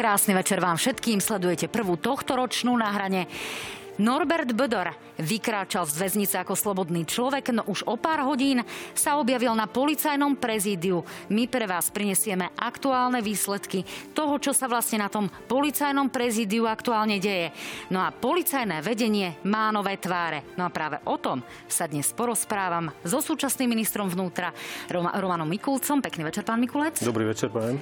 Krásny večer vám všetkým. Sledujete prvú tohto ročnú na hrane. Norbert Bödor vykráčal z väznice ako slobodný človek, no už o pár hodín sa objavil na policajnom prezídiu. My pre vás prinesieme aktuálne výsledky toho, čo sa vlastne na tom policajnom prezídiu aktuálne deje. No a policajné vedenie má nové tváre. No a práve o tom sa dnes porozprávam so súčasným ministrom vnútra Roma, Romanom Mikulcom. Pekný večer, pán Mikulec. Dobrý večer, pán.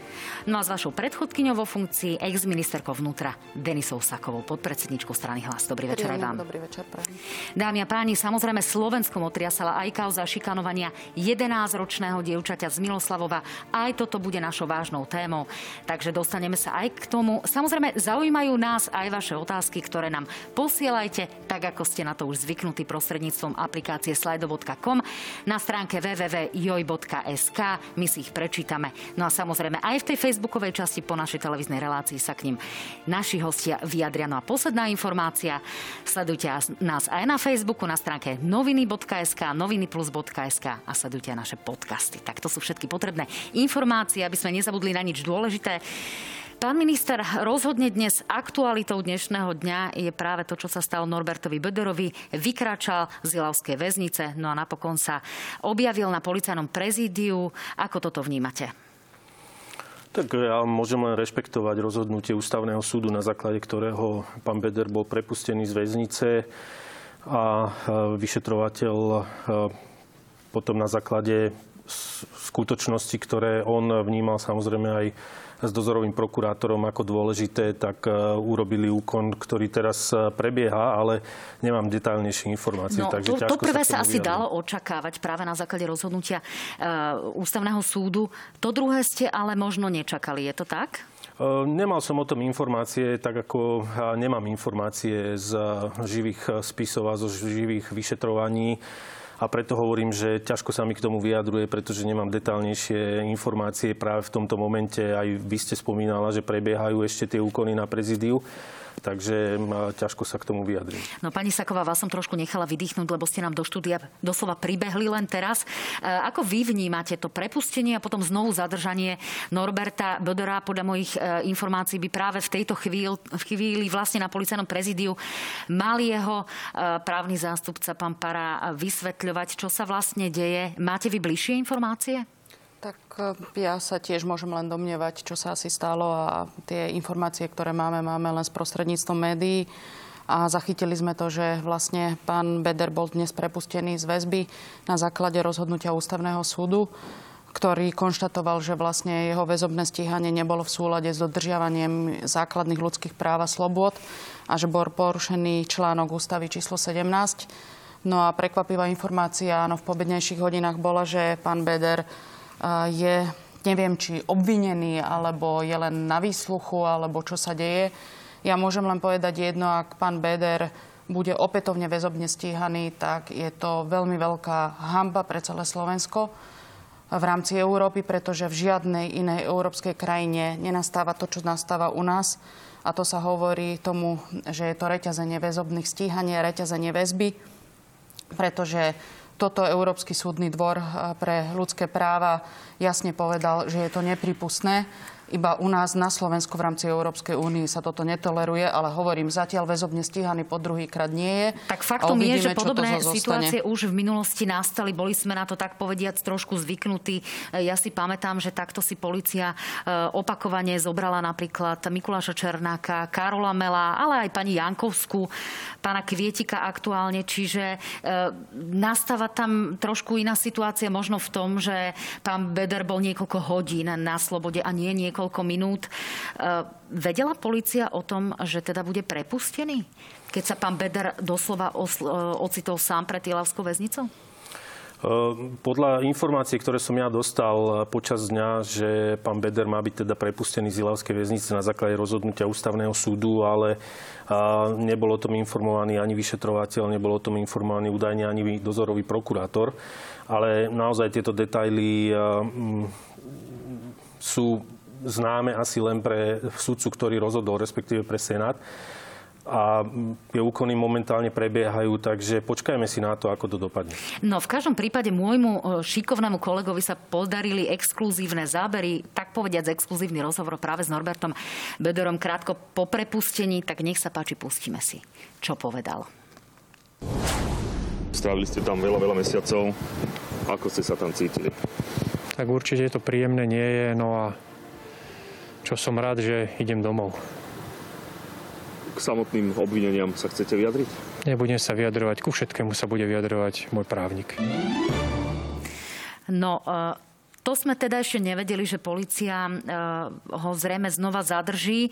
No a s vašou predchodkyňou vo funkcii ex-ministerkou vnútra Denisou Sakovou, podpredsedničkou strany Hlas. Dobrý večer vám. Dobrý večer, prajem. Dámy a páni, samozrejme Slovenskom otriasala aj kauza šikanovania 11-ročného dievčaťa z Miloslavova. Aj toto bude našou vážnou témou. Takže dostaneme sa aj k tomu. Samozrejme, zaujímajú nás aj vaše otázky, ktoré nám posielajte, tak ako ste na to už zvyknutí prostredníctvom aplikácie slido.com na stránke www.joj.sk. My si ich prečítame. No a samozrejme aj v tej facebookovej časti po našej televíznej relácii sa k ním naši hostia vyjadria. No a posledná informácia. Sledujte nás aj na Facebooku, na stránke noviny.sk, novinyplus.sk a sledujte aj naše podcasty. Tak to sú všetky potrebné informácie, aby sme nezabudli na nič dôležité. Pán minister, rozhodne dnes aktualitou dnešného dňa je práve to, čo sa stalo Norbertovi Böderovi. Vykračal z Ilavskej väznice, no a napokon sa objavil na policajnom prezídiu. Ako toto vnímate? Tak ja môžem len rešpektovať rozhodnutie ústavného súdu, na základe ktorého pán Beder bol prepustený z väznice a vyšetrovateľ potom na základe skutočnosti, ktoré on vnímal samozrejme aj s dozorovým prokurátorom ako dôležité, tak e, urobili úkon, ktorý teraz e, prebieha, ale nemám detailnejšie informácie. No, takže to, to prvé sa, sa asi vyjadriť. dalo očakávať práve na základe rozhodnutia uh, ústavného súdu. To druhé ste ale možno nečakali. Je to tak? Nemal som o tom informácie, tak ako nemám informácie z živých spisov a zo živých vyšetrovaní a preto hovorím, že ťažko sa mi k tomu vyjadruje, pretože nemám detálnejšie informácie práve v tomto momente. Aj vy ste spomínala, že prebiehajú ešte tie úkony na prezidiu takže ťažko sa k tomu vyjadriť. No pani Saková, vás som trošku nechala vydýchnuť, lebo ste nám do štúdia doslova pribehli len teraz. E, ako vy vnímate to prepustenie a potom znovu zadržanie Norberta Bödera? Podľa mojich e, informácií by práve v tejto chvíli, v chvíli vlastne na policajnom prezidiu mal jeho e, právny zástupca pán Para vysvetľovať, čo sa vlastne deje. Máte vy bližšie informácie? Tak e, ja sa tiež môžem len domnievať, čo sa asi stalo a tie informácie, ktoré máme, máme len s prostredníctvom médií. A zachytili sme to, že vlastne pán Beder bol dnes prepustený z väzby na základe rozhodnutia ústavného súdu, ktorý konštatoval, že vlastne jeho väzobné stíhanie nebolo v súlade s dodržiavaním základných ľudských práv a slobôd a že bol porušený článok ústavy číslo 17. No a prekvapivá informácia áno, v pobednejších hodinách bola, že pán Beder je, neviem, či obvinený, alebo je len na výsluchu, alebo čo sa deje. Ja môžem len povedať jedno, ak pán Beder bude opätovne väzobne stíhaný, tak je to veľmi veľká hamba pre celé Slovensko v rámci Európy, pretože v žiadnej inej európskej krajine nenastáva to, čo nastáva u nás. A to sa hovorí tomu, že je to reťazenie väzobných stíhania, reťazenie väzby, pretože toto Európsky súdny dvor eh, pre ľudské práva jasne povedal, že je to nepripustné iba u nás na Slovensku v rámci Európskej únie sa toto netoleruje, ale hovorím, zatiaľ väzobne stíhaný po druhýkrát nie je. Tak faktom uvidíme, je, že podobné situácie už v minulosti nastali. Boli sme na to tak povediac trošku zvyknutí. Ja si pamätám, že takto si policia e, opakovane zobrala napríklad Mikuláša Černáka, Karola Mela, ale aj pani Jankovskú, pána Kvietika aktuálne. Čiže e, nastáva tam trošku iná situácia možno v tom, že pán Beder bol niekoľko hodín na slobode a nie niekoľko niekoľko minút. E, vedela policia o tom, že teda bude prepustený? Keď sa pán Beder doslova e, ocitol sám pred Ilavskou väznicou? E, podľa informácií, ktoré som ja dostal počas dňa, že pán Beder má byť teda prepustený z Ilavskej väznice na základe rozhodnutia ústavného súdu, ale nebol o tom informovaný ani vyšetrovateľ, nebol o tom informovaný údajne ani dozorový prokurátor. Ale naozaj tieto detaily sú známe asi len pre sudcu, ktorý rozhodol, respektíve pre Senát. a tie úkony momentálne prebiehajú, takže počkajme si na to, ako to dopadne. No v každom prípade môjmu šikovnému kolegovi sa podarili exkluzívne zábery, tak povediať exkluzívny rozhovor práve s Norbertom Bederom krátko po prepustení, tak nech sa páči, pustíme si, čo povedal. Strávili ste tam veľa, veľa mesiacov. Ako ste sa tam cítili? Tak určite to príjemné nie je, no a čo som rád, že idem domov k samotným obvineniam sa chcete vyjadriť? Nebudem sa vyjadrovať, ku všetkému sa bude vyjadrovať môj právnik. No, e, to sme teda ešte nevedeli, že policia e, ho zrejme znova zadrží. E,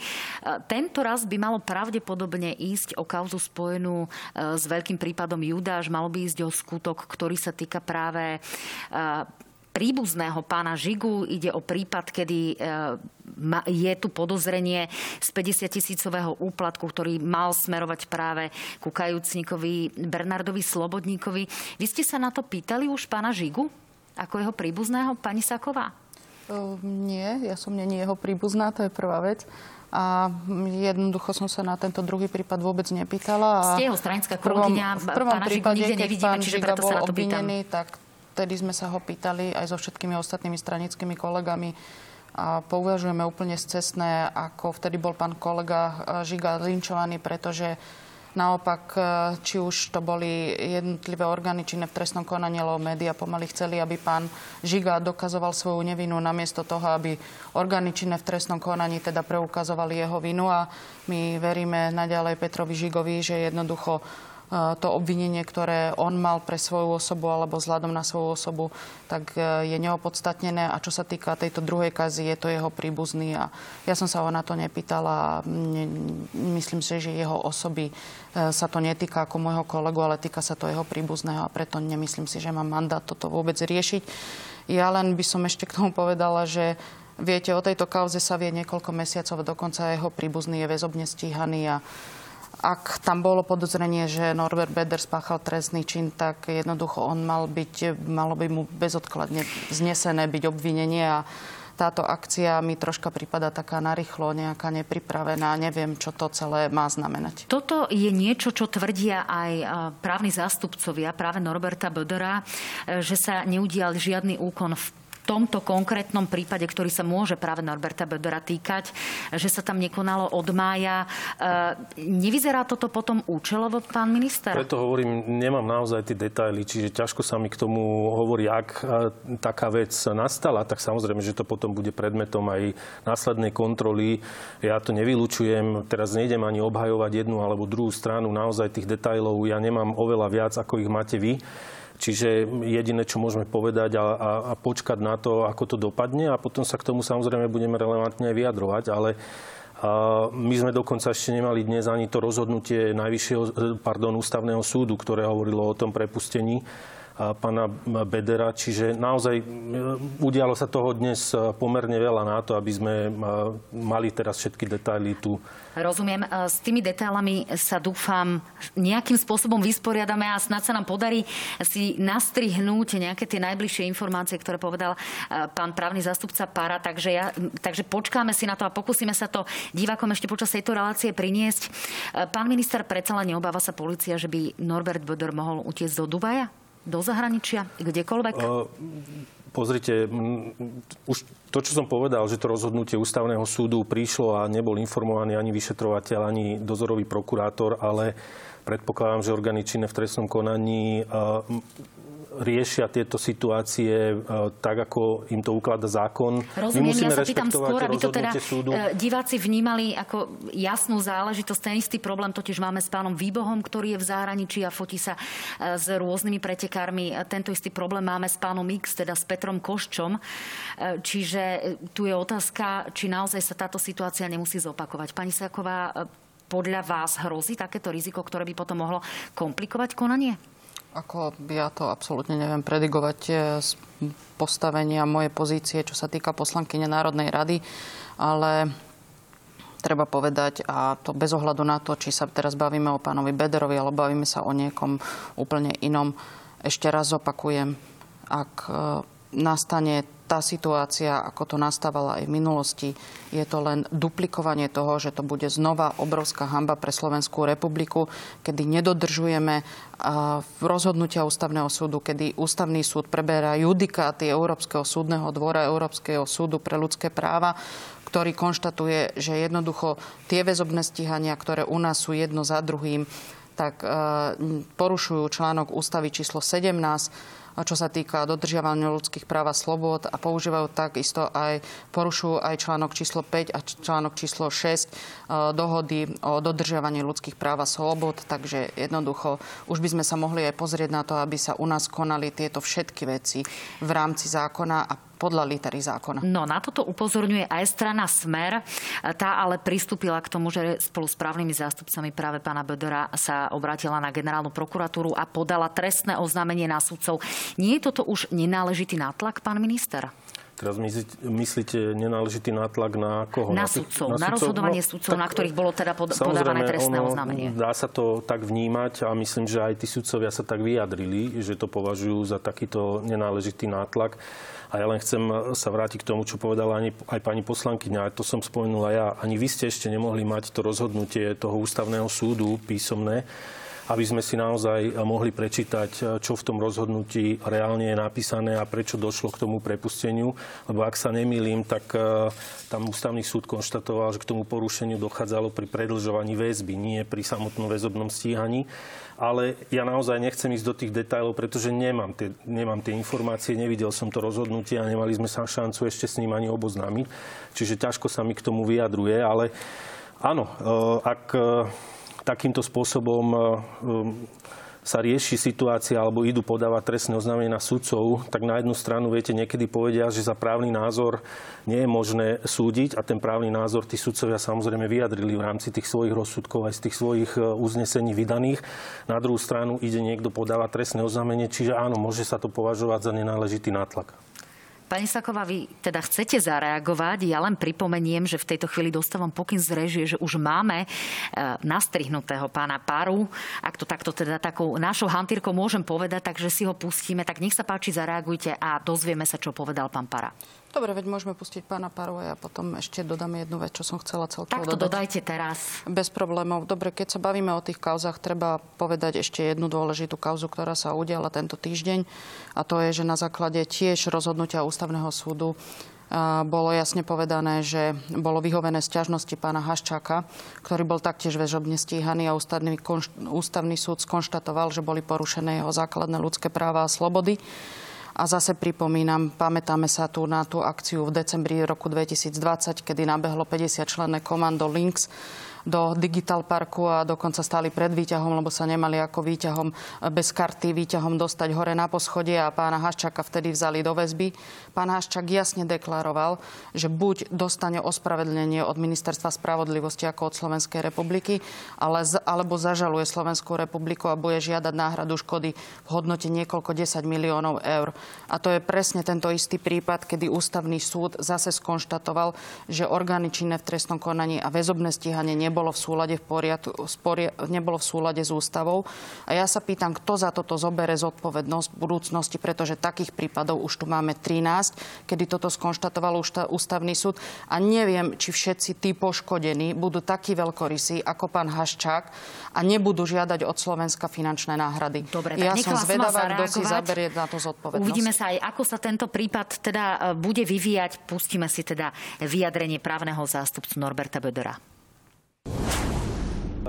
tento raz by malo pravdepodobne ísť o kauzu spojenú s veľkým prípadom Judáš. Malo by ísť o skutok, ktorý sa týka práve príbuzného pána Žigu. Ide o prípad, kedy e, je tu podozrenie z 50 tisícového úplatku, ktorý mal smerovať práve ku kajúcnikovi Bernardovi Slobodníkovi. Vy ste sa na to pýtali už pána Žigu? Ako jeho príbuzného, pani Saková? Uh, nie, ja som není jeho príbuzná, to je prvá vec. A jednoducho som sa na tento druhý prípad vôbec nepýtala. A Ste jeho stranická kolegyňa, v prvom pána prípade, nikde nevidíme, čiže preto sa na to pýtam. tak vtedy sme sa ho pýtali aj so všetkými ostatnými stranickými kolegami a pouvažujeme úplne cestné, ako vtedy bol pán kolega e, Žiga linčovaný, pretože naopak, e, či už to boli jednotlivé orgány činné v trestnom konaní, alebo médiá pomaly chceli, aby pán Žiga dokazoval svoju nevinu namiesto toho, aby orgány činné v trestnom konaní teda preukazovali jeho vinu. A my veríme naďalej Petrovi Žigovi, že jednoducho to obvinenie, ktoré on mal pre svoju osobu alebo vzhľadom na svoju osobu, tak e, je neopodstatnené. A čo sa týka tejto druhej kazy, je to jeho príbuzný. A ja som sa ho na to nepýtala. Myslím si, že jeho osoby e, sa to netýka ako môjho kolegu, ale týka sa to jeho príbuzného a preto nemyslím si, že mám mandát toto vôbec riešiť. Ja len by som ešte k tomu povedala, že viete, o tejto kauze sa vie niekoľko mesiacov, dokonca jeho príbuzný je väzobne stíhaný a ak tam bolo podozrenie, že Norbert Beder spáchal trestný čin, tak jednoducho on mal byť, malo by mu bezodkladne znesené byť obvinenie a táto akcia mi troška prípada taká narýchlo, nejaká nepripravená. Neviem, čo to celé má znamenať. Toto je niečo, čo tvrdia aj právni zástupcovia práve Norberta Bödera, e, že sa neudial žiadny úkon v tomto konkrétnom prípade, ktorý sa môže práve Norberta Bödera týkať, že sa tam nekonalo od mája. E, nevyzerá toto potom účelovo, pán minister? Preto hovorím, nemám naozaj tie detaily, čiže ťažko sa mi k tomu hovorí, ak e, taká vec nastala, tak samozrejme, že to potom bude predmetom aj následnej kontroly. Ja to nevylučujem, teraz nejdem ani obhajovať jednu alebo druhú stranu, naozaj tých detailov ja nemám oveľa viac, ako ich máte vy. Čiže jediné, čo môžeme povedať a, a, a počkať na to, ako to dopadne a potom sa k tomu samozrejme budeme relevantne vyjadrovať, ale a my sme dokonca ešte nemali dnes ani to rozhodnutie Najvyššieho, pardon, ústavného súdu, ktoré hovorilo o tom prepustení pána Bedera. Čiže naozaj e, udialo sa toho dnes e, pomerne veľa na to, aby sme e, mali teraz všetky detaily tu. Rozumiem. S tými detailami sa dúfam nejakým spôsobom vysporiadame a snad sa nám podarí si nastrihnúť nejaké tie najbližšie informácie, ktoré povedal pán právny zástupca Para. Takže, ja, takže počkáme si na to a pokúsime sa to divákom ešte počas tejto relácie priniesť. Pán minister, predsa len neobáva sa policia, že by Norbert Böder mohol utiecť do Dubaja? Do zahraničia, kdekoľvek? Uh, pozrite, už to, čo som povedal, že to rozhodnutie ústavného súdu prišlo a nebol informovaný ani vyšetrovateľ, ani dozorový prokurátor, ale predpokladám, že orgány činné v trestnom konaní riešia tieto situácie e, tak, ako im to ukladá zákon. Rozumiem, My musíme ja sa pýtam skôr, aby to teda súdu. E, diváci vnímali ako jasnú záležitosť. Ten istý problém totiž máme s pánom Výbohom, ktorý je v zahraničí a fotí sa e, s rôznymi pretekármi. Tento istý problém máme s pánom X, teda s Petrom Koščom. Čiže tu je otázka, či naozaj sa táto situácia nemusí zopakovať. Pani Saková, podľa vás hrozí takéto riziko, ktoré by potom mohlo komplikovať konanie? Ako ja to absolútne neviem predigovať z postavenia mojej pozície, čo sa týka poslankyne Národnej rady, ale treba povedať, a to bez ohľadu na to, či sa teraz bavíme o pánovi Bederovi, alebo bavíme sa o niekom úplne inom, ešte raz opakujem, ak e, nastane tá situácia, ako to nastávala aj v minulosti, je to len duplikovanie toho, že to bude znova obrovská hamba pre Slovenskú republiku, kedy nedodržujeme rozhodnutia Ústavného súdu, kedy Ústavný súd preberá judikáty Európskeho súdneho dvora, Európskeho súdu pre ľudské práva, ktorý konštatuje, že jednoducho tie väzobné stíhania, ktoré u nás sú jedno za druhým, tak porušujú článok ústavy číslo 17 čo sa týka dodržiavania ľudských práv a slobod a používajú takisto aj, porušujú aj článok číslo 5 a článok číslo 6 e, dohody o dodržiavaní ľudských práv a slobod. Takže jednoducho už by sme sa mohli aj pozrieť na to, aby sa u nás konali tieto všetky veci v rámci zákona a podľa litery zákona. No na toto upozorňuje aj strana Smer. Tá ale pristúpila k tomu, že spolu s právnymi zástupcami práve pána Bedora sa obrátila na generálnu prokuratúru a podala trestné oznámenie na sudcov. Nie je toto už nenáležitý nátlak, pán minister? Teraz myslíte nenáležitý nátlak na koho? Na, na sudcov, na, na rozhodovanie no, sudcov, tak, na ktorých bolo teda pod, podávané trestné ono, oznámenie. Dá sa to tak vnímať a myslím, že aj tí sudcovia sa tak vyjadrili, že to považujú za takýto nenáležitý nátlak. A ja len chcem sa vrátiť k tomu, čo povedala ani, aj pani poslankyňa, to som spomenula ja. Ani vy ste ešte nemohli mať to rozhodnutie toho ústavného súdu písomné aby sme si naozaj mohli prečítať, čo v tom rozhodnutí reálne je napísané a prečo došlo k tomu prepusteniu. Lebo ak sa nemýlim, tak e, tam ústavný súd konštatoval, že k tomu porušeniu dochádzalo pri predlžovaní väzby, nie pri samotnom väzobnom stíhaní. Ale ja naozaj nechcem ísť do tých detajlov, pretože nemám tie, nemám tie informácie, nevidel som to rozhodnutie a nemali sme sa šancu ešte s ním ani oboznámiť. Čiže ťažko sa mi k tomu vyjadruje, ale áno, e, ak takýmto spôsobom e, sa rieši situácia alebo idú podávať trestné oznámenie na sudcov, tak na jednu stranu, viete, niekedy povedia, že za právny názor nie je možné súdiť a ten právny názor tí sudcovia samozrejme vyjadrili v rámci tých svojich rozsudkov aj z tých svojich e, uznesení vydaných. Na druhú stranu ide niekto podávať trestné oznámenie, čiže áno, môže sa to považovať za nenáležitý nátlak. Pani Saková, vy teda chcete zareagovať. Ja len pripomeniem, že v tejto chvíli dostávam pokyn z režie, že už máme e, nastrihnutého pána Paru. Ak to takto teda takou našou hantírkou môžem povedať, takže si ho pustíme. Tak nech sa páči, zareagujte a dozvieme sa, čo povedal pán Para. Dobre, veď môžeme pustiť pána Parova a potom ešte dodám jednu vec, čo som chcela celkovo Tak to dodať. dodajte teraz. Bez problémov. Dobre, keď sa bavíme o tých kauzach, treba povedať ešte jednu dôležitú kauzu, ktorá sa udiala tento týždeň. A to je, že na základe tiež rozhodnutia Ústavného súdu bolo jasne povedané, že bolo vyhovené sťažnosti pána Haščáka, ktorý bol taktiež väžobne stíhaný a ústavný, ústavný súd skonštatoval, že boli porušené jeho základné ľudské práva a slobody. A zase pripomínam, pamätáme sa tu na tú akciu v decembri roku 2020, kedy nabehlo 50 členné komando Lynx do Digital Parku a dokonca stáli pred výťahom, lebo sa nemali ako výťahom bez karty výťahom dostať hore na poschodie a pána Haščaka vtedy vzali do väzby. Pán Haščak jasne deklaroval, že buď dostane ospravedlnenie od Ministerstva spravodlivosti ako od Slovenskej republiky, ale, alebo zažaluje Slovenskú republiku a bude žiadať náhradu škody v hodnote niekoľko 10 miliónov eur. A to je presne tento istý prípad, kedy ústavný súd zase skonštatoval, že orgány činné v trestnom konaní a väzobné stíhanie nebudú nebolo v súlade, v poriadku, nebolo v súlade s ústavou. A ja sa pýtam, kto za toto zobere zodpovednosť v budúcnosti, pretože takých prípadov už tu máme 13, kedy toto skonštatoval ústavný súd. A neviem, či všetci tí poškodení budú takí veľkorysí ako pán Haščák a nebudú žiadať od Slovenska finančné náhrady. Dobre, ja som zvedavá, kto si zaberie na to zodpovednosť. Uvidíme sa aj, ako sa tento prípad teda e, bude vyvíjať. Pustíme si teda vyjadrenie právneho zástupcu Norberta Bödera.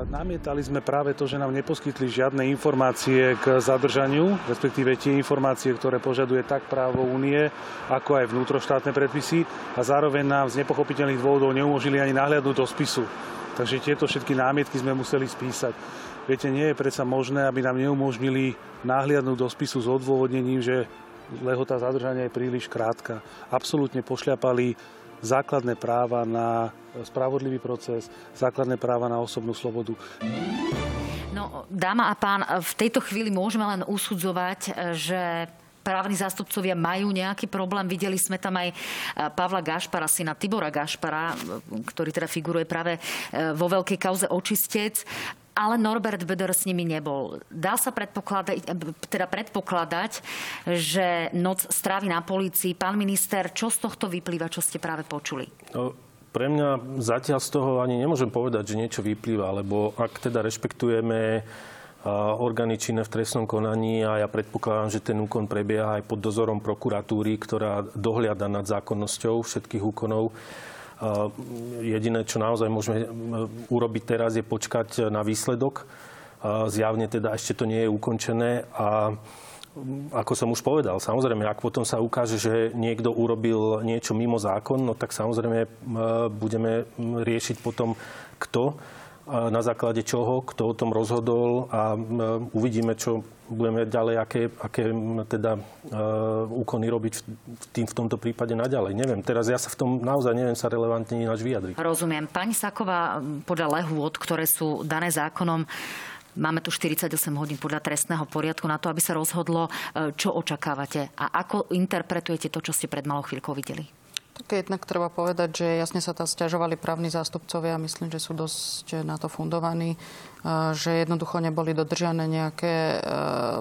Namietali sme práve to, že nám neposkytli žiadne informácie k zadržaniu, respektíve tie informácie, ktoré požaduje tak právo únie, ako aj vnútroštátne predpisy a zároveň nám z nepochopiteľných dôvodov neumožnili ani nahliadnúť do spisu. Takže tieto všetky námietky sme museli spísať. Viete, nie je predsa možné, aby nám neumožnili nahliadnúť do spisu s odôvodnením, že lehota zadržania je príliš krátka. Absolútne pošľapali základné práva na spravodlivý proces, základné práva na osobnú slobodu. No, dáma a pán, v tejto chvíli môžeme len usudzovať, že právni zástupcovia majú nejaký problém. Videli sme tam aj Pavla Gašpara, syna Tibora Gašpara, ktorý teda figuruje práve vo veľkej kauze očistec. Ale Norbert Böder s nimi nebol. Dá sa predpokladať, teda predpokladať, že noc strávi na polícii. Pán minister, čo z tohto vyplýva, čo ste práve počuli? No, pre mňa zatiaľ z toho ani nemôžem povedať, že niečo vyplýva, lebo ak teda rešpektujeme orgány činné v trestnom konaní a ja predpokladám, že ten úkon prebieha aj pod dozorom prokuratúry, ktorá dohliada nad zákonnosťou všetkých úkonov. Jediné, čo naozaj môžeme e, urobiť teraz, je počkať na výsledok. Zjavne teda ešte to nie je ukončené a ako som už povedal, samozrejme, ak potom sa ukáže, že niekto urobil niečo mimo zákon, no tak samozrejme budeme riešiť potom, kto na základe čoho, kto o tom rozhodol a uvidíme, čo budeme ďalej, aké, aké teda uh, úkony robiť v, tým, v tomto prípade naďalej. Neviem, teraz ja sa v tom naozaj neviem sa relevantne ináč vyjadriť. Rozumiem. Pani Saková, podľa lehôd, ktoré sú dané zákonom, Máme tu 48 hodín podľa trestného poriadku na to, aby sa rozhodlo, čo očakávate a ako interpretujete to, čo ste pred malou chvíľkou videli. Tak jednak treba povedať, že jasne sa tam stiažovali právni zástupcovia, myslím, že sú dosť na to fundovaní, že jednoducho neboli dodržané nejaké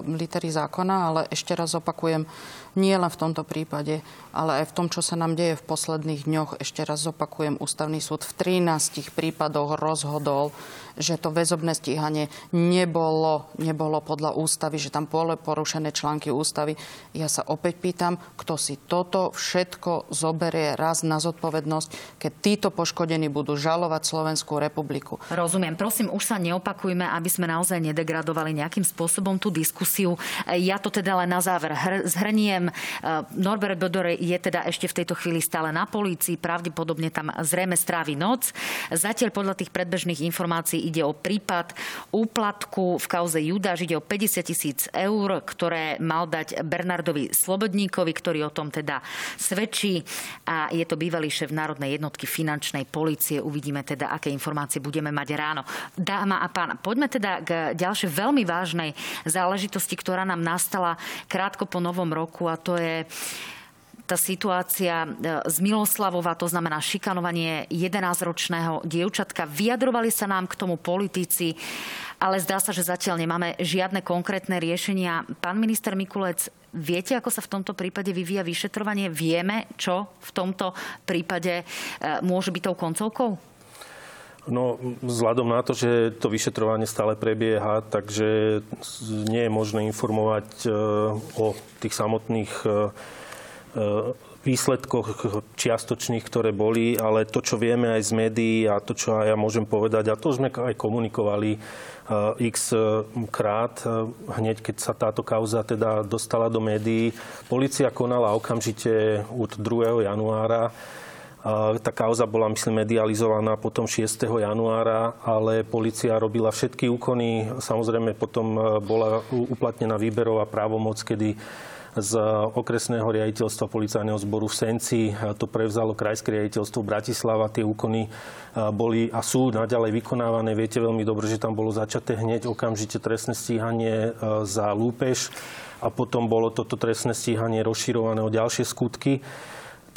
litery zákona, ale ešte raz opakujem, nie len v tomto prípade, ale aj v tom, čo sa nám deje v posledných dňoch. Ešte raz zopakujem, ústavný súd v 13 prípadoch rozhodol, že to väzobné stíhanie nebolo, nebolo podľa ústavy, že tam boli porušené články ústavy. Ja sa opäť pýtam, kto si toto všetko zoberie raz na zodpovednosť, keď títo poškodení budú žalovať Slovenskú republiku. Rozumiem. Prosím, už sa neopakujme, aby sme naozaj nedegradovali nejakým spôsobom tú diskusiu. Ja to teda len na záver zhrniem. Eh, Norbert Bodor je teda ešte v tejto chvíli stále na polícii, pravdepodobne tam zrejme strávi noc. Zatiaľ podľa tých predbežných informácií ide o prípad úplatku v kauze Judáš, ide o 50 tisíc eur, ktoré mal dať Bernardovi Slobodníkovi, ktorý o tom teda svedčí a je to bývalý šéf Národnej jednotky finančnej policie. Uvidíme teda, aké informácie budeme mať ráno. Dáma a pán, poďme teda k ďalšej veľmi vážnej záležitosti, ktorá nám nastala krátko po novom roku a to je tá situácia e, z Miloslavova, to znamená šikanovanie 11-ročného dievčatka. Vyjadrovali sa nám k tomu politici, ale zdá sa, že zatiaľ nemáme žiadne konkrétne riešenia. Pán minister Mikulec, viete, ako sa v tomto prípade vyvíja vyšetrovanie? Vieme, čo v tomto prípade e, môže byť tou koncovkou? No, vzhľadom na to, že to vyšetrovanie stále prebieha, takže nie je možné informovať e, o tých samotných e, e, výsledkoch čiastočných, ktoré boli, ale to, čo vieme aj z médií a to, čo aj ja môžem povedať, a to sme aj komunikovali x krát, hneď keď sa táto kauza teda dostala do médií. Polícia konala okamžite od 2. januára tá kauza bola, myslím, medializovaná potom 6. januára, ale policia robila všetky úkony. Samozrejme, potom e, bola uplatnená výberová právomoc, kedy z okresného riaditeľstva policajného zboru v Senci. E, to prevzalo krajské riaditeľstvo Bratislava. Tie úkony e, boli a sú naďalej vykonávané. Viete veľmi dobre, že tam bolo začaté hneď okamžite trestné stíhanie za lúpež a potom bolo toto trestné stíhanie rozširované o ďalšie skutky.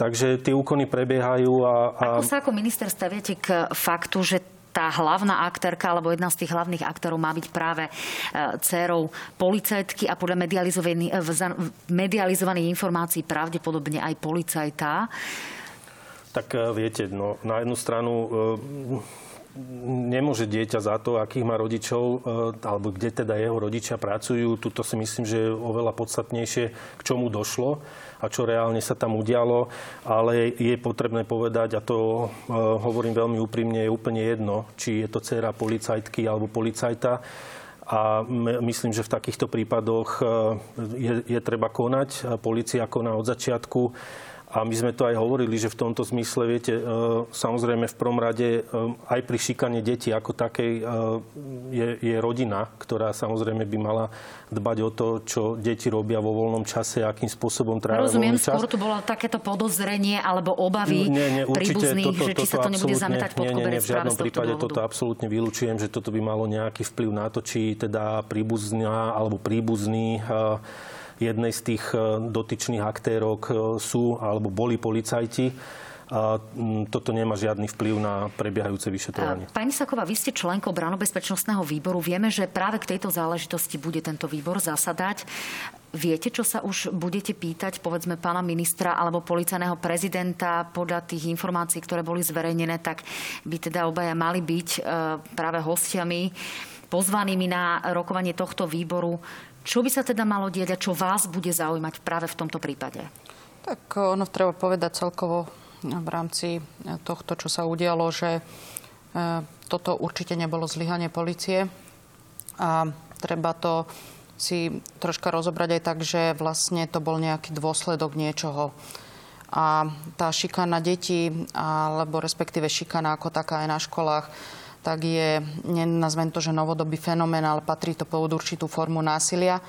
Takže tie úkony prebiehajú. A, a... Ako sa ako minister staviete k faktu, že tá hlavná aktérka alebo jedna z tých hlavných aktérov má byť práve e, dcerou policajtky a podľa medializovaných, e, informácií pravdepodobne aj policajta. Tak e, viete, no, na jednu stranu nemôže dieťa za to, akých má rodičov, alebo kde teda jeho rodičia pracujú. Tuto si myslím, že je oveľa podstatnejšie, k čomu došlo a čo reálne sa tam udialo, ale je potrebné povedať, a to e, hovorím veľmi úprimne, je úplne jedno, či je to dcera policajtky alebo policajta. A myslím, že v takýchto prípadoch e, je, je treba konať. Polícia koná od začiatku a my sme to aj hovorili, že v tomto zmysle, viete, e, samozrejme v prvom rade e, aj pri šikane detí ako takej e, je, je rodina, ktorá samozrejme by mala dbať o to, čo deti robia vo voľnom čase, akým spôsobom trávia Rozumiem, voľný čas. skôr tu bolo takéto podozrenie alebo obavy nie, nie, príbuzných, toto, že či sa to nebude zametať pod nie, nie, nie, v žiadnom prípade toto absolútne vylúčujem, že toto by malo nejaký vplyv na to, či teda príbuzná alebo príbuzný jednej z tých e, dotyčných aktérok e, sú alebo boli policajti. a toto nemá žiadny vplyv na prebiehajúce vyšetrovanie. Pani Saková, vy ste členkou Branobezpečnostného výboru. Vieme, že práve k tejto záležitosti bude tento výbor zasadať. Viete, čo sa už budete pýtať, povedzme, pána ministra alebo policajného prezidenta podľa tých informácií, ktoré boli zverejnené, tak by teda obaja mali byť e, práve hostiami pozvanými na rokovanie tohto výboru. Čo by sa teda malo diať a čo vás bude zaujímať práve v tomto prípade? Tak ono treba povedať celkovo v rámci tohto, čo sa udialo, že toto určite nebolo zlyhanie policie a treba to si troška rozobrať aj tak, že vlastne to bol nejaký dôsledok niečoho. A tá šikana detí, alebo respektíve šikana ako taká aj na školách, tak je, nenazvem to, že novodobý fenomén, ale patrí to pod určitú formu násilia.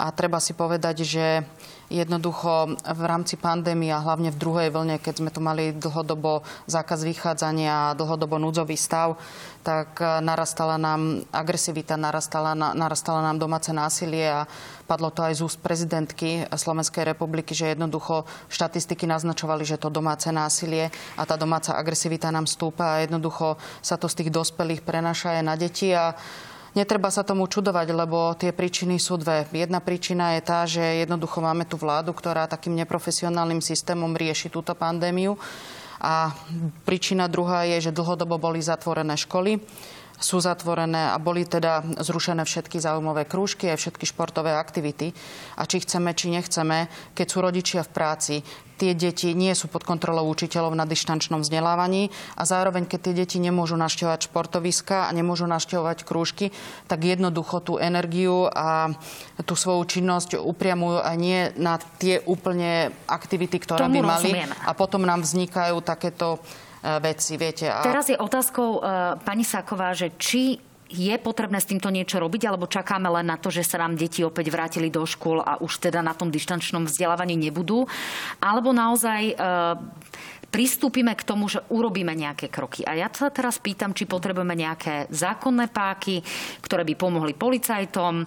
A treba si povedať, že jednoducho v rámci pandémie a hlavne v druhej vlne, keď sme tu mali dlhodobo zákaz vychádzania a dlhodobo núdzový stav, tak e, narastala nám agresivita, narastala, narastala nám domáce násilie a padlo to aj z úst prezidentky Slovenskej republiky, že jednoducho štatistiky naznačovali, že to domáce násilie a tá domáca agresivita nám stúpa a jednoducho sa to z tých dospelých prenaša aj na deti a Netreba sa tomu čudovať, lebo tie príčiny sú dve. Jedna príčina je tá, že jednoducho máme tú vládu, ktorá takým neprofesionálnym systémom rieši túto pandémiu. A príčina druhá je, že dlhodobo boli zatvorené školy sú zatvorené a boli teda zrušené všetky záujmové krúžky a všetky športové aktivity. A či chceme, či nechceme, keď sú rodičia v práci, tie deti nie sú pod kontrolou učiteľov na dištančnom vzdelávaní a zároveň, keď tie deti nemôžu našťovať športoviska a nemôžu našťovať krúžky, tak jednoducho tú energiu a tú svoju činnosť upriamujú aj nie na tie úplne aktivity, ktoré Tomu by mali. Rozumiem. A potom nám vznikajú takéto veci, viete. A... Teraz je otázkou, uh, pani Saková, že či je potrebné s týmto niečo robiť, alebo čakáme len na to, že sa nám deti opäť vrátili do škôl a už teda na tom dištančnom vzdelávaní nebudú, alebo naozaj e, pristúpime k tomu, že urobíme nejaké kroky. A ja sa teraz pýtam, či potrebujeme nejaké zákonné páky, ktoré by pomohli policajtom,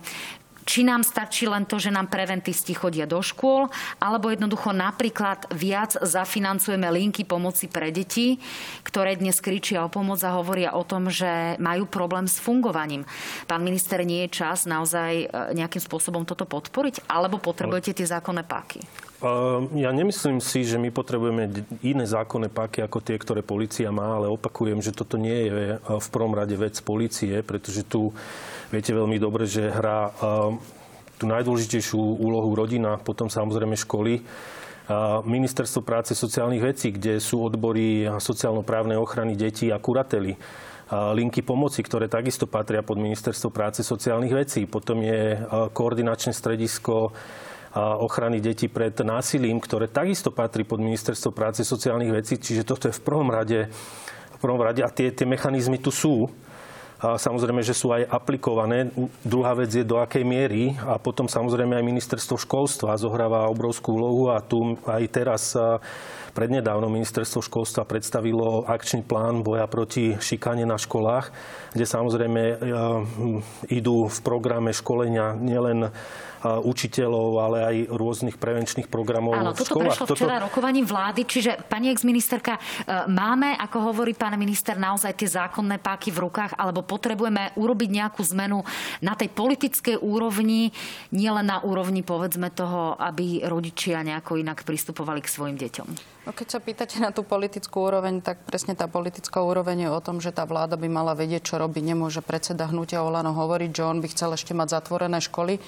či nám stačí len to, že nám preventisti chodia do škôl, alebo jednoducho napríklad viac zafinancujeme linky pomoci pre deti, ktoré dnes kričia o pomoc a hovoria o tom, že majú problém s fungovaním. Pán minister, nie je čas naozaj e, nejakým spôsobom toto podporiť, alebo potrebujete tie zákonné páky? Ja nemyslím si, že my potrebujeme iné zákonné páky ako tie, ktoré policia má, ale opakujem, že toto nie je v prvom rade vec policie, pretože tu Viete veľmi dobre, že hrá tú najdôležitejšiu úlohu rodina, potom samozrejme školy. Ministerstvo práce sociálnych vecí, kde sú odbory sociálno-právnej ochrany detí a kurately linky pomoci, ktoré takisto patria pod Ministerstvo práce sociálnych vecí. Potom je koordinačné stredisko ochrany detí pred násilím, ktoré takisto patrí pod Ministerstvo práce sociálnych vecí. Čiže toto je v prvom rade, v prvom rade a tie, tie mechanizmy tu sú. A samozrejme, že sú aj aplikované. Druhá vec je do akej miery a potom samozrejme aj ministerstvo školstva zohráva obrovskú úlohu a tu aj teraz prednedávno ministerstvo školstva predstavilo akčný plán boja proti šikane na školách, kde samozrejme idú v programe školenia nielen učiteľov, ale aj rôznych prevenčných programov Áno, toto školách. prešlo včera toto... rokovaním vlády, čiže pani exministerka, e, máme, ako hovorí pán minister, naozaj tie zákonné páky v rukách, alebo potrebujeme urobiť nejakú zmenu na tej politickej úrovni, nielen na úrovni, povedzme toho, aby rodičia nejako inak pristupovali k svojim deťom? No keď sa pýtate na tú politickú úroveň, tak presne tá politická úroveň je o tom, že tá vláda by mala vedieť, čo robí. Nemôže predseda hnutia Olano hovoriť, že on by chcel ešte mať zatvorené školy.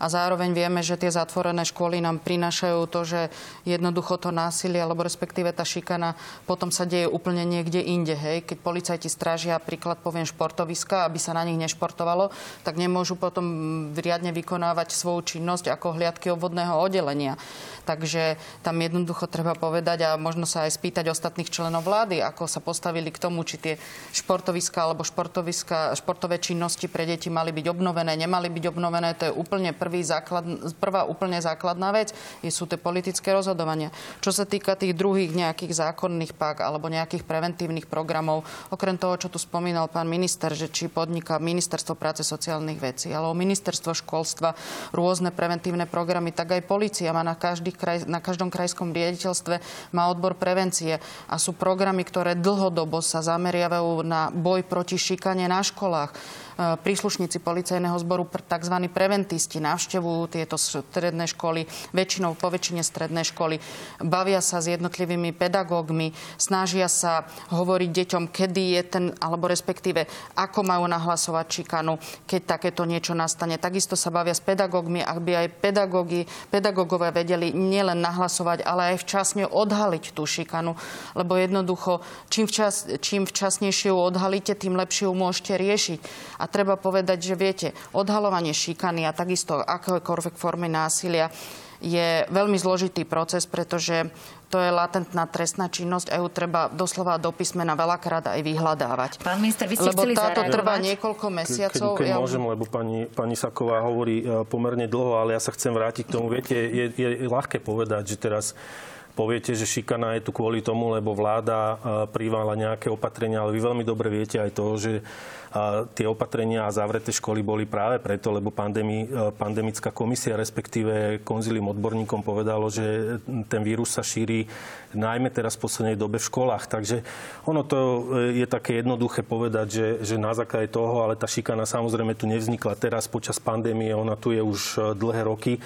A zároveň vieme, že tie zatvorené školy nám prinášajú to, že jednoducho to násilie, alebo respektíve tá šikana potom sa deje úplne niekde inde. Hej. Keď policajti strážia, príklad poviem športoviska, aby sa na nich nešportovalo, tak nemôžu potom riadne vykonávať svoju činnosť ako hliadky obvodného oddelenia. Takže tam jednoducho treba povedať a možno sa aj spýtať ostatných členov vlády, ako sa postavili k tomu, či tie športoviska alebo športoviska, športové činnosti pre deti mali byť obnovené, nemali byť obnovené. To je úplne prvý základ, prvá úplne základná vec. Sú tie politické rozhodovania. Čo sa týka tých druhých nejakých zákonných pak alebo nejakých preventívnych programov, okrem toho, čo tu spomínal pán minister, že či podniká ministerstvo práce sociálnych vecí alebo ministerstvo školstva rôzne preventívne programy, tak aj policia má na každý kraj, na každom krajskom riaditeľstve má odbor prevencie a sú programy, ktoré dlhodobo sa zameriavajú na boj proti šikane na školách E, príslušníci policajného zboru, tzv. preventisti, navštevujú tieto stredné školy, väčšinou po väčšine stredné školy, bavia sa s jednotlivými pedagógmi, snažia sa hovoriť deťom, kedy je ten, alebo respektíve ako majú nahlasovať šikanu, keď takéto niečo nastane. Takisto sa bavia s pedagógmi, aby aj pedagógi, pedagógové vedeli nielen nahlasovať, ale aj včasne odhaliť tú šikanu, lebo jednoducho, čím, včas, čím včasnejšie ju odhalíte, tým lepšie ju môžete riešiť. A treba povedať, že viete, odhalovanie šikany a takisto akékoľvek formy násilia je veľmi zložitý proces, pretože to je latentná trestná činnosť a ju treba doslova do písmena veľakrát aj vyhľadávať. Pán minister, vy ste Lebo táto zareagovať? trvá niekoľko mesiacov. Keď, keď ja... môžem, lebo pani, pani Saková hovorí e, pomerne dlho, ale ja sa chcem vrátiť k tomu. Viete, je, je ľahké povedať, že teraz poviete, že šikana je tu kvôli tomu, lebo vláda e, privala nejaké opatrenia, ale vy veľmi dobre viete aj to, že tie opatrenia a zavreté školy boli práve preto, lebo pandémi, e, pandemická komisia, respektíve konzilium odborníkom povedalo, že ten vírus sa šíri najmä teraz v poslednej dobe v školách. Takže ono to e, je také jednoduché povedať, že, že na základe toho, ale tá šikana samozrejme tu nevznikla teraz počas pandémie, ona tu je už e, dlhé roky.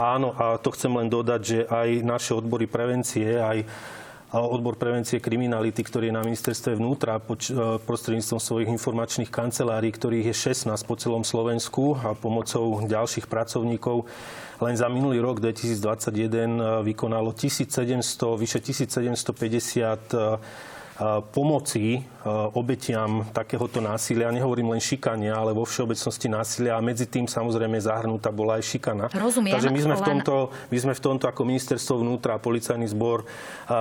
Áno, a to chcem len dodať, že aj naše odbory prevencie, aj odbor prevencie kriminality, ktorý je na ministerstve vnútra poč- e, prostredníctvom svojich informačných kancelárií, ktorých je 16 po celom Slovensku a pomocou ďalších pracovníkov. Len za minulý rok 2021 e, vykonalo 1700, vyše 1750 pomoci obetiam takéhoto násilia. Nehovorím len šikania, ale vo všeobecnosti násilia a medzi tým samozrejme zahrnúta bola aj šikana. Rozumiem, Takže my sme, v tomto, my sme v tomto ako ministerstvo vnútra a policajný zbor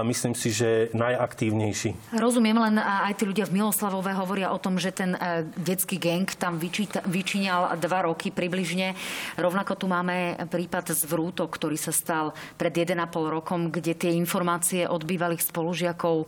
myslím si, že najaktívnejší. Rozumiem, len aj tí ľudia v Miloslavove hovoria o tom, že ten e, detský gang tam vyčíta, vyčíňal dva roky približne. Rovnako tu máme prípad z Vrútok, ktorý sa stal pred 1,5 rokom, kde tie informácie od bývalých spolužiakov e,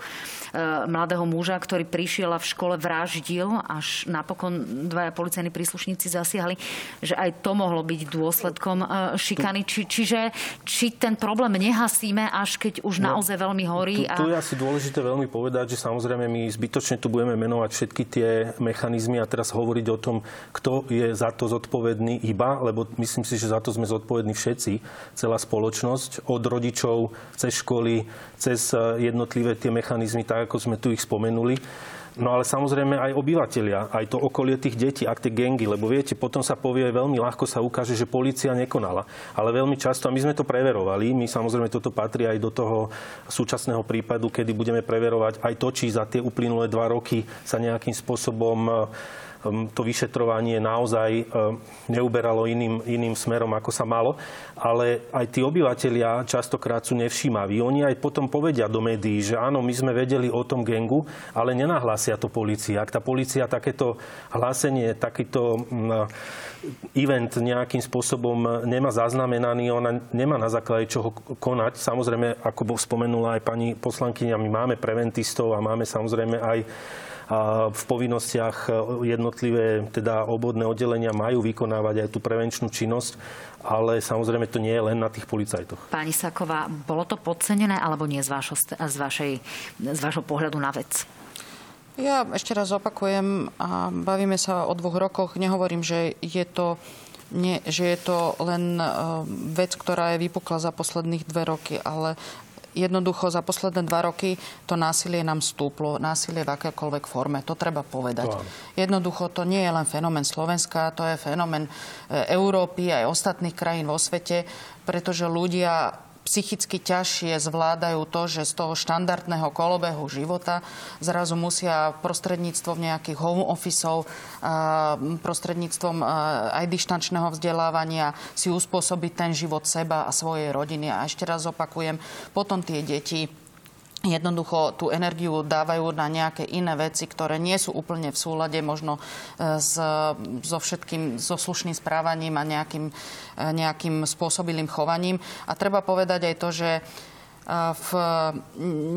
mladého muža, ktorý prišiel a v škole vraždil, až napokon dvaja policajní príslušníci zasiahli, že aj to mohlo byť dôsledkom e, šikany. Či, čiže či ten problém nehasíme, až keď už naozaj veľmi horí. Tu, tu je asi dôležité veľmi povedať, že samozrejme my zbytočne tu budeme menovať všetky tie mechanizmy a teraz hovoriť o tom, kto je za to zodpovedný iba, lebo myslím si, že za to sme zodpovední všetci, celá spoločnosť, od rodičov, cez školy, cez eh, jednotlivé tie mechanizmy, tak ako sme tu ich spomenuli. No ale samozrejme aj obyvateľia, aj to okolie tých detí, ak tie gengy, lebo viete, potom sa povie, veľmi ľahko sa ukáže, že policia nekonala. Ale veľmi často, a my sme to preverovali, my samozrejme toto patrí aj do toho súčasného prípadu, kedy budeme preverovať aj to, či za tie uplynulé dva roky sa nejakým spôsobom to vyšetrovanie naozaj eh, neuberalo iným, iným smerom, ako sa malo. Ale aj tí obyvateľia častokrát sú nevšímaví. Oni aj potom povedia do médií, že áno, my sme vedeli o tom gengu, ale nenahlásia to policia. Ak tá policia takéto hlásenie, takýto mm, event nejakým spôsobom nemá zaznamenaný, ona nemá na základe čoho konať. Samozrejme, ako spomenula aj pani poslankyňa, my máme preventistov a máme samozrejme aj v povinnostiach jednotlivé teda obvodné oddelenia majú vykonávať aj tú prevenčnú činnosť, ale samozrejme to nie je len na tých policajtoch. Pani Saková, bolo to podcenené alebo nie z, vášho, z, vašej, z vášho pohľadu na vec? Ja ešte raz opakujem a bavíme sa o dvoch rokoch. Nehovorím, že je to nie, že je to len uh, vec, ktorá je vypukla za posledných dve roky, ale jednoducho za posledné dva roky to násilie nám stúplo. Násilie v akékoľvek forme. To treba povedať. To. Jednoducho to nie je len fenomén Slovenska, to je fenomén e, Európy aj ostatných krajín vo svete, pretože ľudia psychicky ťažšie zvládajú to, že z toho štandardného kolobehu života zrazu musia prostredníctvom nejakých home officeov, prostredníctvom aj dištančného vzdelávania si uspôsobiť ten život seba a svojej rodiny. A ešte raz opakujem, potom tie deti jednoducho tú energiu dávajú na nejaké iné veci, ktoré nie sú úplne v súlade možno e, s, so všetkým, so slušným správaním a nejakým, e, nejakým spôsobilým chovaním. A treba povedať aj to, že e, v,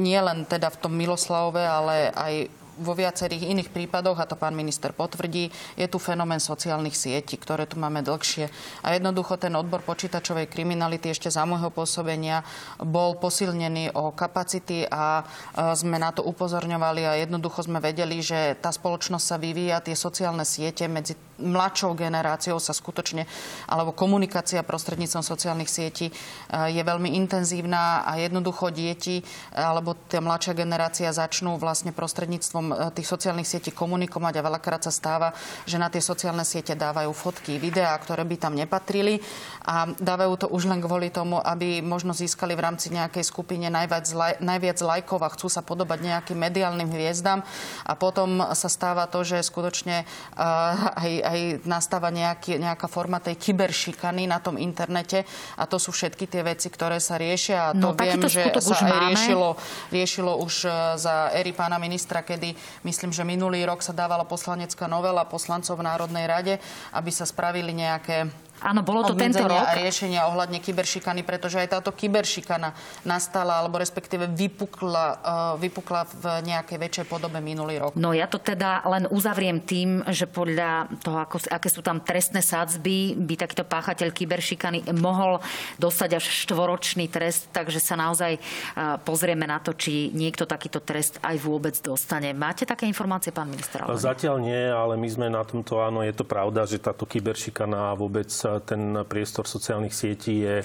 nie len teda v tom Miloslavove, ale aj vo viacerých iných prípadoch, a to pán minister potvrdí, je tu fenomén sociálnych sietí, ktoré tu máme dlhšie. A jednoducho ten odbor počítačovej kriminality ešte za môjho pôsobenia bol posilnený o kapacity a sme na to upozorňovali a jednoducho sme vedeli, že tá spoločnosť sa vyvíja, tie sociálne siete medzi mladšou generáciou sa skutočne, alebo komunikácia prostredníctvom sociálnych sietí je veľmi intenzívna a jednoducho deti alebo tá mladšia generácia začnú vlastne prostredníctvom e, tých sociálnych sietí komunikovať a veľakrát sa stáva, že na tie sociálne siete dávajú fotky, videá, ktoré by tam nepatrili a dávajú to už len kvôli tomu, aby možno získali v rámci nejakej skupine najviac, najviac lajkov a chcú sa podobať nejakým mediálnym hviezdam. A potom sa stáva to, že skutočne uh, aj, aj nastáva nejaký, nejaká forma tej kyberšikany na tom internete a to sú všetky tie veci, ktoré sa riešia a to no, viem, že sa aj riešilo, riešilo už e, za éry pána ministra, kedy myslím, že minulý rok sa dávala poslanecká novela poslancov v Národnej rade, aby sa spravili nejaké Áno, bolo to tento rok. a riešenia ohľadne kyberšikany, pretože aj táto kyberšikana nastala, alebo respektíve vypukla, uh, vypukla v nejakej väčšej podobe minulý rok. No ja to teda len uzavriem tým, že podľa toho, ako, aké sú tam trestné sádzby, by takýto páchateľ kyberšikany mohol dostať až štvoročný trest, takže sa naozaj uh, pozrieme na to, či niekto takýto trest aj vôbec dostane. Máte také informácie, pán minister? Zatiaľ nie, ale my sme na tomto, áno, je to pravda, že táto kyberšikana vôbec ten priestor sociálnych sietí je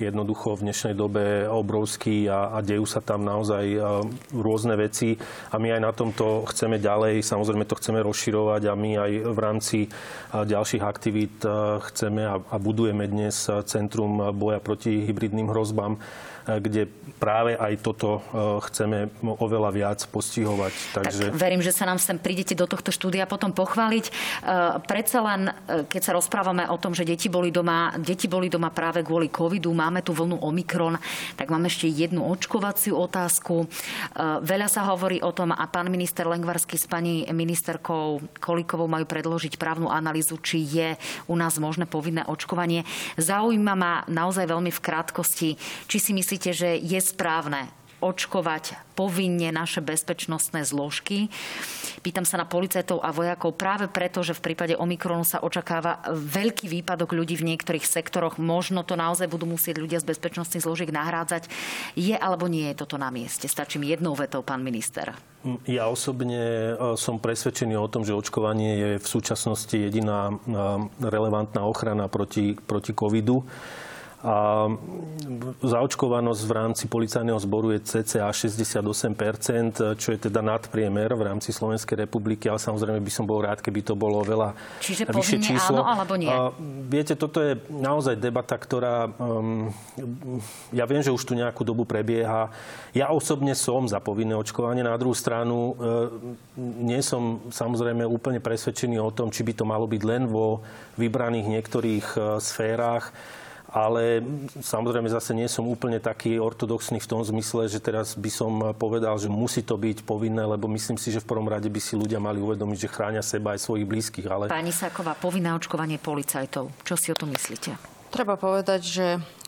jednoducho v dnešnej dobe obrovský a, a dejú sa tam naozaj rôzne veci. A my aj na tomto chceme ďalej, samozrejme to chceme rozširovať a my aj v rámci ďalších aktivít chceme a, a budujeme dnes Centrum boja proti hybridným hrozbám kde práve aj toto e, chceme oveľa viac postihovať. Takže... Tak verím, že sa nám sem prídete do tohto štúdia potom pochváliť. E, predsa len, e, keď sa rozprávame o tom, že deti boli doma, deti boli doma práve kvôli covidu, máme tu vlnu Omikron, tak mám ešte jednu očkovaciu otázku. Veľa sa hovorí o tom a pán minister Lengvarsky s pani ministerkou Kolikovou majú predložiť právnu analýzu, či je u nás možné povinné očkovanie. Zaujíma ma naozaj veľmi v krátkosti, či si myslí, myslíte, že je správne očkovať povinne naše bezpečnostné zložky. Pýtam sa na policajtov a vojakov práve preto, že v prípade Omikronu sa očakáva veľký výpadok ľudí v niektorých sektoroch. Možno to naozaj budú musieť ľudia z bezpečnostných zložiek nahrádzať. Je alebo nie je toto na mieste? Stačí mi jednou vetou, pán minister. Ja osobne e, som presvedčený o tom, že očkovanie je v súčasnosti jediná e, relevantná ochrana proti, proti covidu. A zaočkovanosť v rámci policajného zboru je cca 68%, čo je teda nadpriemer v rámci Slovenskej republiky, ale samozrejme by som bol rád, keby to bolo veľa Čiže vyššie číslo. áno alebo nie? A, viete, toto je naozaj debata, ktorá... Um, ja viem, že už tu nejakú dobu prebieha. Ja osobne som za povinné očkovanie. Na druhú stranu um, nie som samozrejme úplne presvedčený o tom, či by to malo byť len vo vybraných niektorých uh, sférach ale samozrejme zase nie som úplne taký ortodoxný v tom zmysle, že teraz by som povedal, že musí to byť povinné, lebo myslím si, že v prvom rade by si ľudia mali uvedomiť, že chránia seba aj svojich blízkych. Ale... Pani Sáková, povinné očkovanie policajtov. Čo si o tom myslíte? Treba povedať, že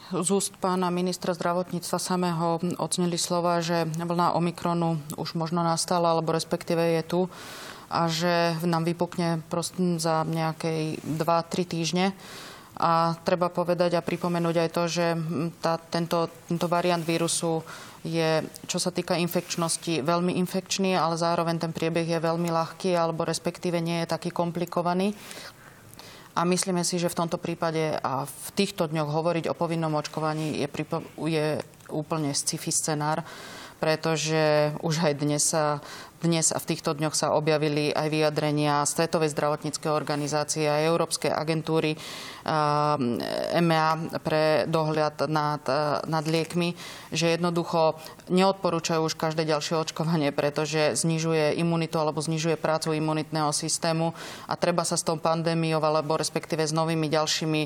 z úst pána ministra zdravotníctva samého ocenili slova, že vlna Omikronu už možno nastala, alebo respektíve je tu a že nám vypukne za nejakej 2-3 týždne. A treba povedať a pripomenúť aj to, že tá, tento, tento variant vírusu je, čo sa týka infekčnosti, veľmi infekčný, ale zároveň ten priebeh je veľmi ľahký, alebo respektíve nie je taký komplikovaný. A myslíme si, že v tomto prípade a v týchto dňoch hovoriť o povinnom očkovaní je, pripo- je úplne sci-fi scenár, pretože už aj dnes sa dnes a v týchto dňoch sa objavili aj vyjadrenia Svetovej zdravotníckej organizácie a Európskej agentúry EMEA pre dohľad nad, nad liekmi, že jednoducho neodporúčajú už každé ďalšie očkovanie, pretože znižuje imunitu alebo znižuje prácu imunitného systému a treba sa s tou pandémiou alebo respektíve s novými ďalšími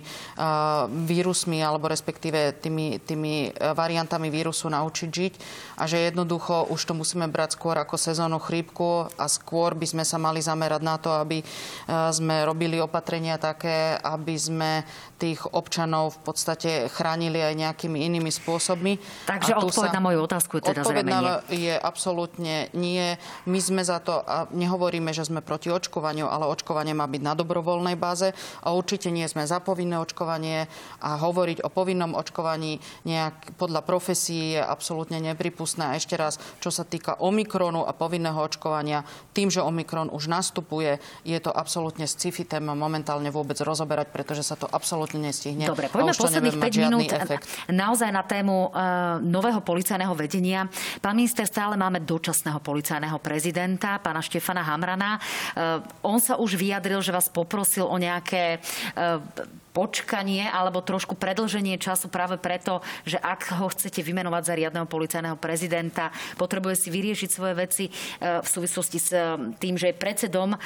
vírusmi alebo respektíve tými, tými variantami vírusu naučiť žiť a že jednoducho už to musíme brať skôr ako sezónu chrípku a skôr by sme sa mali zamerať na to, aby sme robili opatrenia také, aby sme tých občanov v podstate chránili aj nejakými inými spôsobmi. Takže odpoveď na moju otázku teda zrejme nie. je absolútne nie. My sme za to, a nehovoríme, že sme proti očkovaniu, ale očkovanie má byť na dobrovoľnej báze a určite nie sme za povinné očkovanie a hovoriť o povinnom očkovaní nejak podľa profesí je absolútne nepripustné. A ešte raz, čo sa týka Omikronu a povinného očkovania, tým, že Omikron už nastupuje, je to absolútne sci-fi téma momentálne vôbec rozoberať, pretože sa to absolútne nestihne. Dobre, poďme posledných 5 minút efekt. naozaj na tému uh, nového policajného vedenia. Pán minister, stále máme dočasného policajného prezidenta, pána Štefana Hamrana. Uh, on sa už vyjadril, že vás poprosil o nejaké uh, počkanie alebo trošku predlženie času práve preto, že ak ho chcete vymenovať za riadneho policajného prezidenta, potrebuje si vyriešiť svoje veci e, v súvislosti s e, tým, že je predsedom e,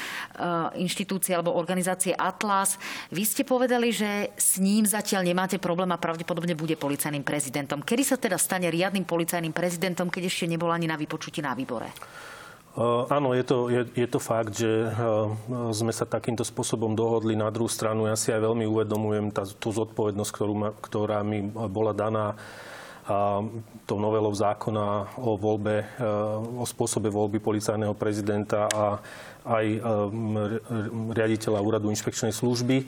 inštitúcie alebo organizácie Atlas. Vy ste povedali, že s ním zatiaľ nemáte problém a pravdepodobne bude policajným prezidentom. Kedy sa teda stane riadnym policajným prezidentom, keď ešte nebol ani na vypočutí na výbore? Uh, áno, je to, je, je to fakt, že uh, sme sa takýmto spôsobom dohodli. Na druhú stranu ja si aj veľmi uvedomujem tá, tú zodpovednosť, ktorú ma, ktorá mi bola daná a tou novelou zákona o voľbe, o spôsobe voľby policajného prezidenta a aj riaditeľa úradu inšpekčnej služby.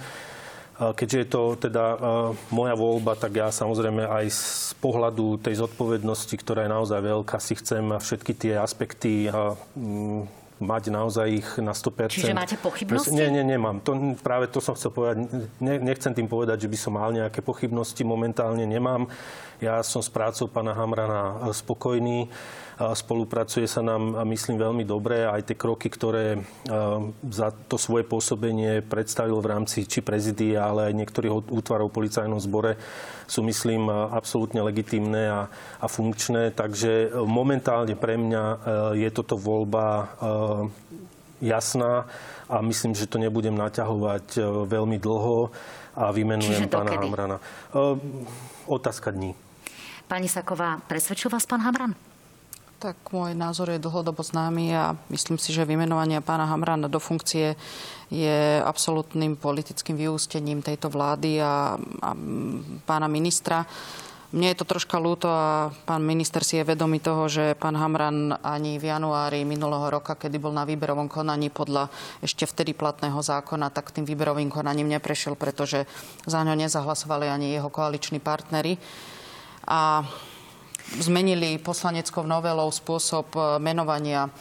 Keďže je to teda moja voľba, tak ja samozrejme aj z pohľadu tej zodpovednosti, ktorá je naozaj veľká, si chcem všetky tie aspekty mať naozaj ich na 100%. Čiže máte pochybnosti? Nie, nie, nemám. To, práve to som chcel povedať. Ne, nechcem tým povedať, že by som mal nejaké pochybnosti. Momentálne nemám. Ja som s prácou pána Hamrana spokojný spolupracuje sa nám, myslím, veľmi dobre. Aj tie kroky, ktoré za to svoje pôsobenie predstavil v rámci či prezidia, ale aj niektorých útvarov policajnom zbore, sú, myslím, absolútne legitimné a, a funkčné. Takže momentálne pre mňa je toto voľba jasná a myslím, že to nebudem naťahovať veľmi dlho a vymenujem pána kedy? Hamrana. Otázka dní. Pani Saková, presvedčil vás pán Hamran? Tak môj názor je dlhodobo známy a myslím si, že vymenovanie pána Hamrana do funkcie je absolútnym politickým vyústením tejto vlády a, a pána ministra. Mne je to troška ľúto a pán minister si je vedomý toho, že pán Hamran ani v januári minulého roka, kedy bol na výberovom konaní podľa ešte vtedy platného zákona, tak tým výberovým konaním neprešiel, pretože za ňo nezahlasovali ani jeho koaliční partnery. A zmenili poslaneckou novelou spôsob menovania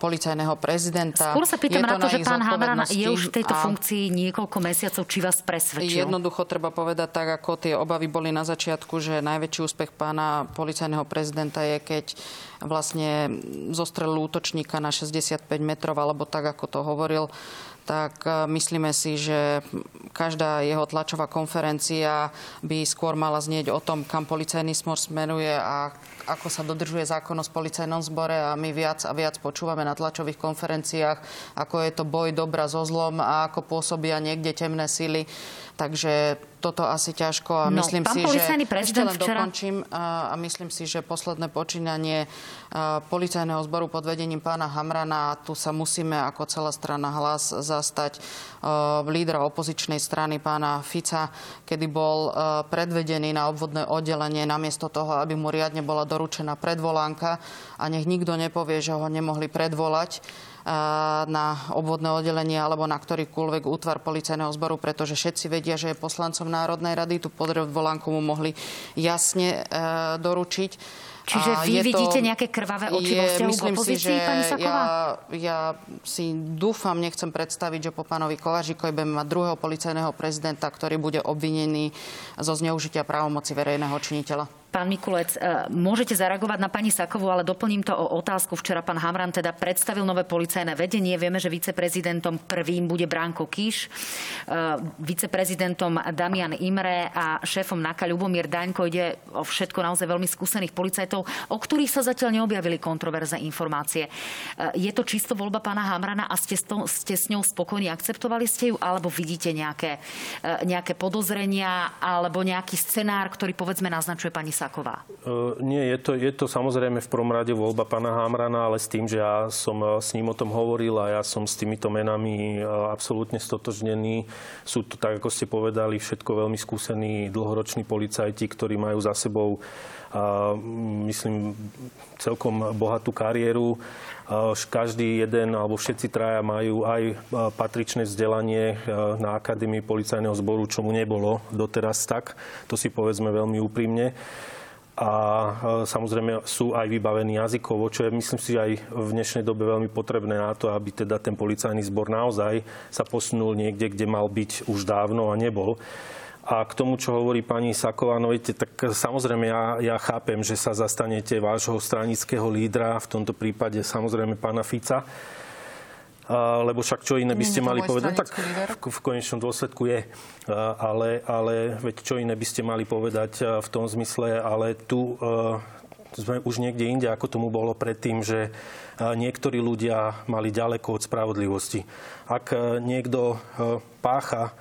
policajného prezidenta. Skôr sa pýtam na to, že pán Hamran je už v tejto funkcii niekoľko mesiacov. Či vás presvedčil? Jednoducho treba povedať tak, ako tie obavy boli na začiatku, že najväčší úspech pána policajného prezidenta je, keď vlastne zostrelil útočníka na 65 metrov, alebo tak, ako to hovoril tak e, myslíme si, že každá jeho tlačová konferencia by skôr mala znieť o tom, kam policajný smor smeruje a ako sa dodržuje zákon o policajnom zbore a my viac a viac počúvame na tlačových konferenciách, ako je to boj dobra so zlom a ako pôsobia niekde temné sily. Takže toto asi ťažko a no, myslím si, že ešte len včera... dokončím a, myslím si, že posledné počínanie policajného zboru pod vedením pána Hamrana, tu sa musíme ako celá strana hlas zastať lídra opozičnej strany pána Fica, kedy bol predvedený na obvodné oddelenie namiesto toho, aby mu riadne bola doručená predvolánka a nech nikto nepovie, že ho nemohli predvolať na obvodné oddelenie alebo na ktorýkoľvek útvar policajného zboru, pretože všetci vedia, že je poslancom Národnej rady. Tu volánku mu mohli jasne e, doručiť. Čiže vy vidíte to, nejaké krvavé oči vo vzťahu k opozícii, si, že pani Saková? Ja, ja si dúfam, nechcem predstaviť, že po pánovi Kovažikovi budeme mať druhého policajného prezidenta, ktorý bude obvinený zo zneužitia právomoci verejného činiteľa. Pán Mikulec, e, môžete zareagovať na pani Sakovu, ale doplním to o otázku. Včera pán Hamran teda predstavil nové policajné vedenie. Vieme, že viceprezidentom prvým bude Bránko Kiš, e, viceprezidentom Damian Imre a šéfom NAKA Ľubomír Daňko. Ide o všetko naozaj veľmi skúsených policajtov, o ktorých sa zatiaľ neobjavili kontroverzné informácie. E, je to čisto voľba pána Hamrana a ste, to, ste s ňou spokojní, akceptovali ste ju, alebo vidíte nejaké, nejaké podozrenia alebo nejaký scenár, ktorý povedzme naznačuje pani Saková? Uh, nie, je to, je to samozrejme v prvom rade voľba pána Hamrana, ale s tým, že ja som s ním o tom hovoril a ja som s týmito menami absolútne stotožnený. Sú to, tak ako ste povedali, všetko veľmi skúsení dlhoroční policajti, ktorí majú za sebou myslím, celkom bohatú kariéru. Každý jeden alebo všetci traja majú aj patričné vzdelanie na Akadémii policajného zboru, čo mu nebolo doteraz tak. To si povedzme veľmi úprimne a samozrejme sú aj vybavení jazykovo, čo je myslím si aj v dnešnej dobe veľmi potrebné na to, aby teda ten policajný zbor naozaj sa posunul niekde, kde mal byť už dávno a nebol. A k tomu, čo hovorí pani Saková, no viete, tak samozrejme ja, ja chápem, že sa zastanete vášho stranického lídra, v tomto prípade samozrejme pána Fica, lebo však čo iné by ste mali povedať, tak v, v konečnom dôsledku je. Ale, ale veď čo iné by ste mali povedať v tom zmysle, ale tu sme už niekde inde, ako tomu bolo predtým, že niektorí ľudia mali ďaleko od spravodlivosti. Ak niekto pácha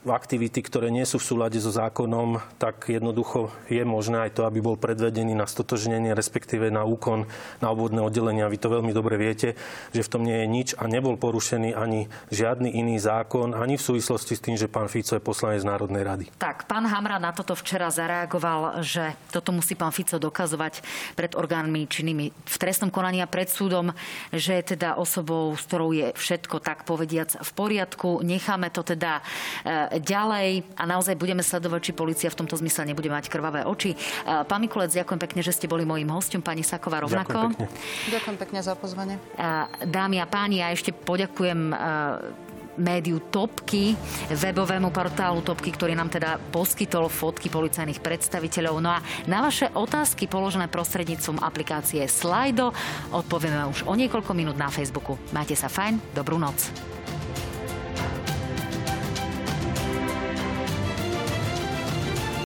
aktivity, ktoré nie sú v súlade so zákonom, tak jednoducho je možné aj to, aby bol predvedený na stotožnenie, respektíve na úkon na obvodné oddelenia. Vy to veľmi dobre viete, že v tom nie je nič a nebol porušený ani žiadny iný zákon, ani v súvislosti s tým, že pán Fico je poslanec Národnej rady. Tak, pán Hamra na toto včera zareagoval, že toto musí pán Fico dokazovať pred orgánmi činnými v trestnom konaní a pred súdom, že je teda osobou, s ktorou je všetko tak povediac v poriadku. Necháme to teda E, ďalej a naozaj budeme sledovať, či policia v tomto zmysle nebude mať krvavé oči. E, pán Mikulec, ďakujem pekne, že ste boli mojím hostom, pani Saková rovnako. Ďakujem pekne. Ďakujem pekne za pozvanie. E, dámy a páni, ja ešte poďakujem médiu Topky, webovému portálu Topky, ktorý nám teda poskytol fotky policajných predstaviteľov. No a na vaše otázky položené prostredníctvom aplikácie Slido odpovieme už o niekoľko minút na Facebooku. Majte sa fajn, dobrú noc.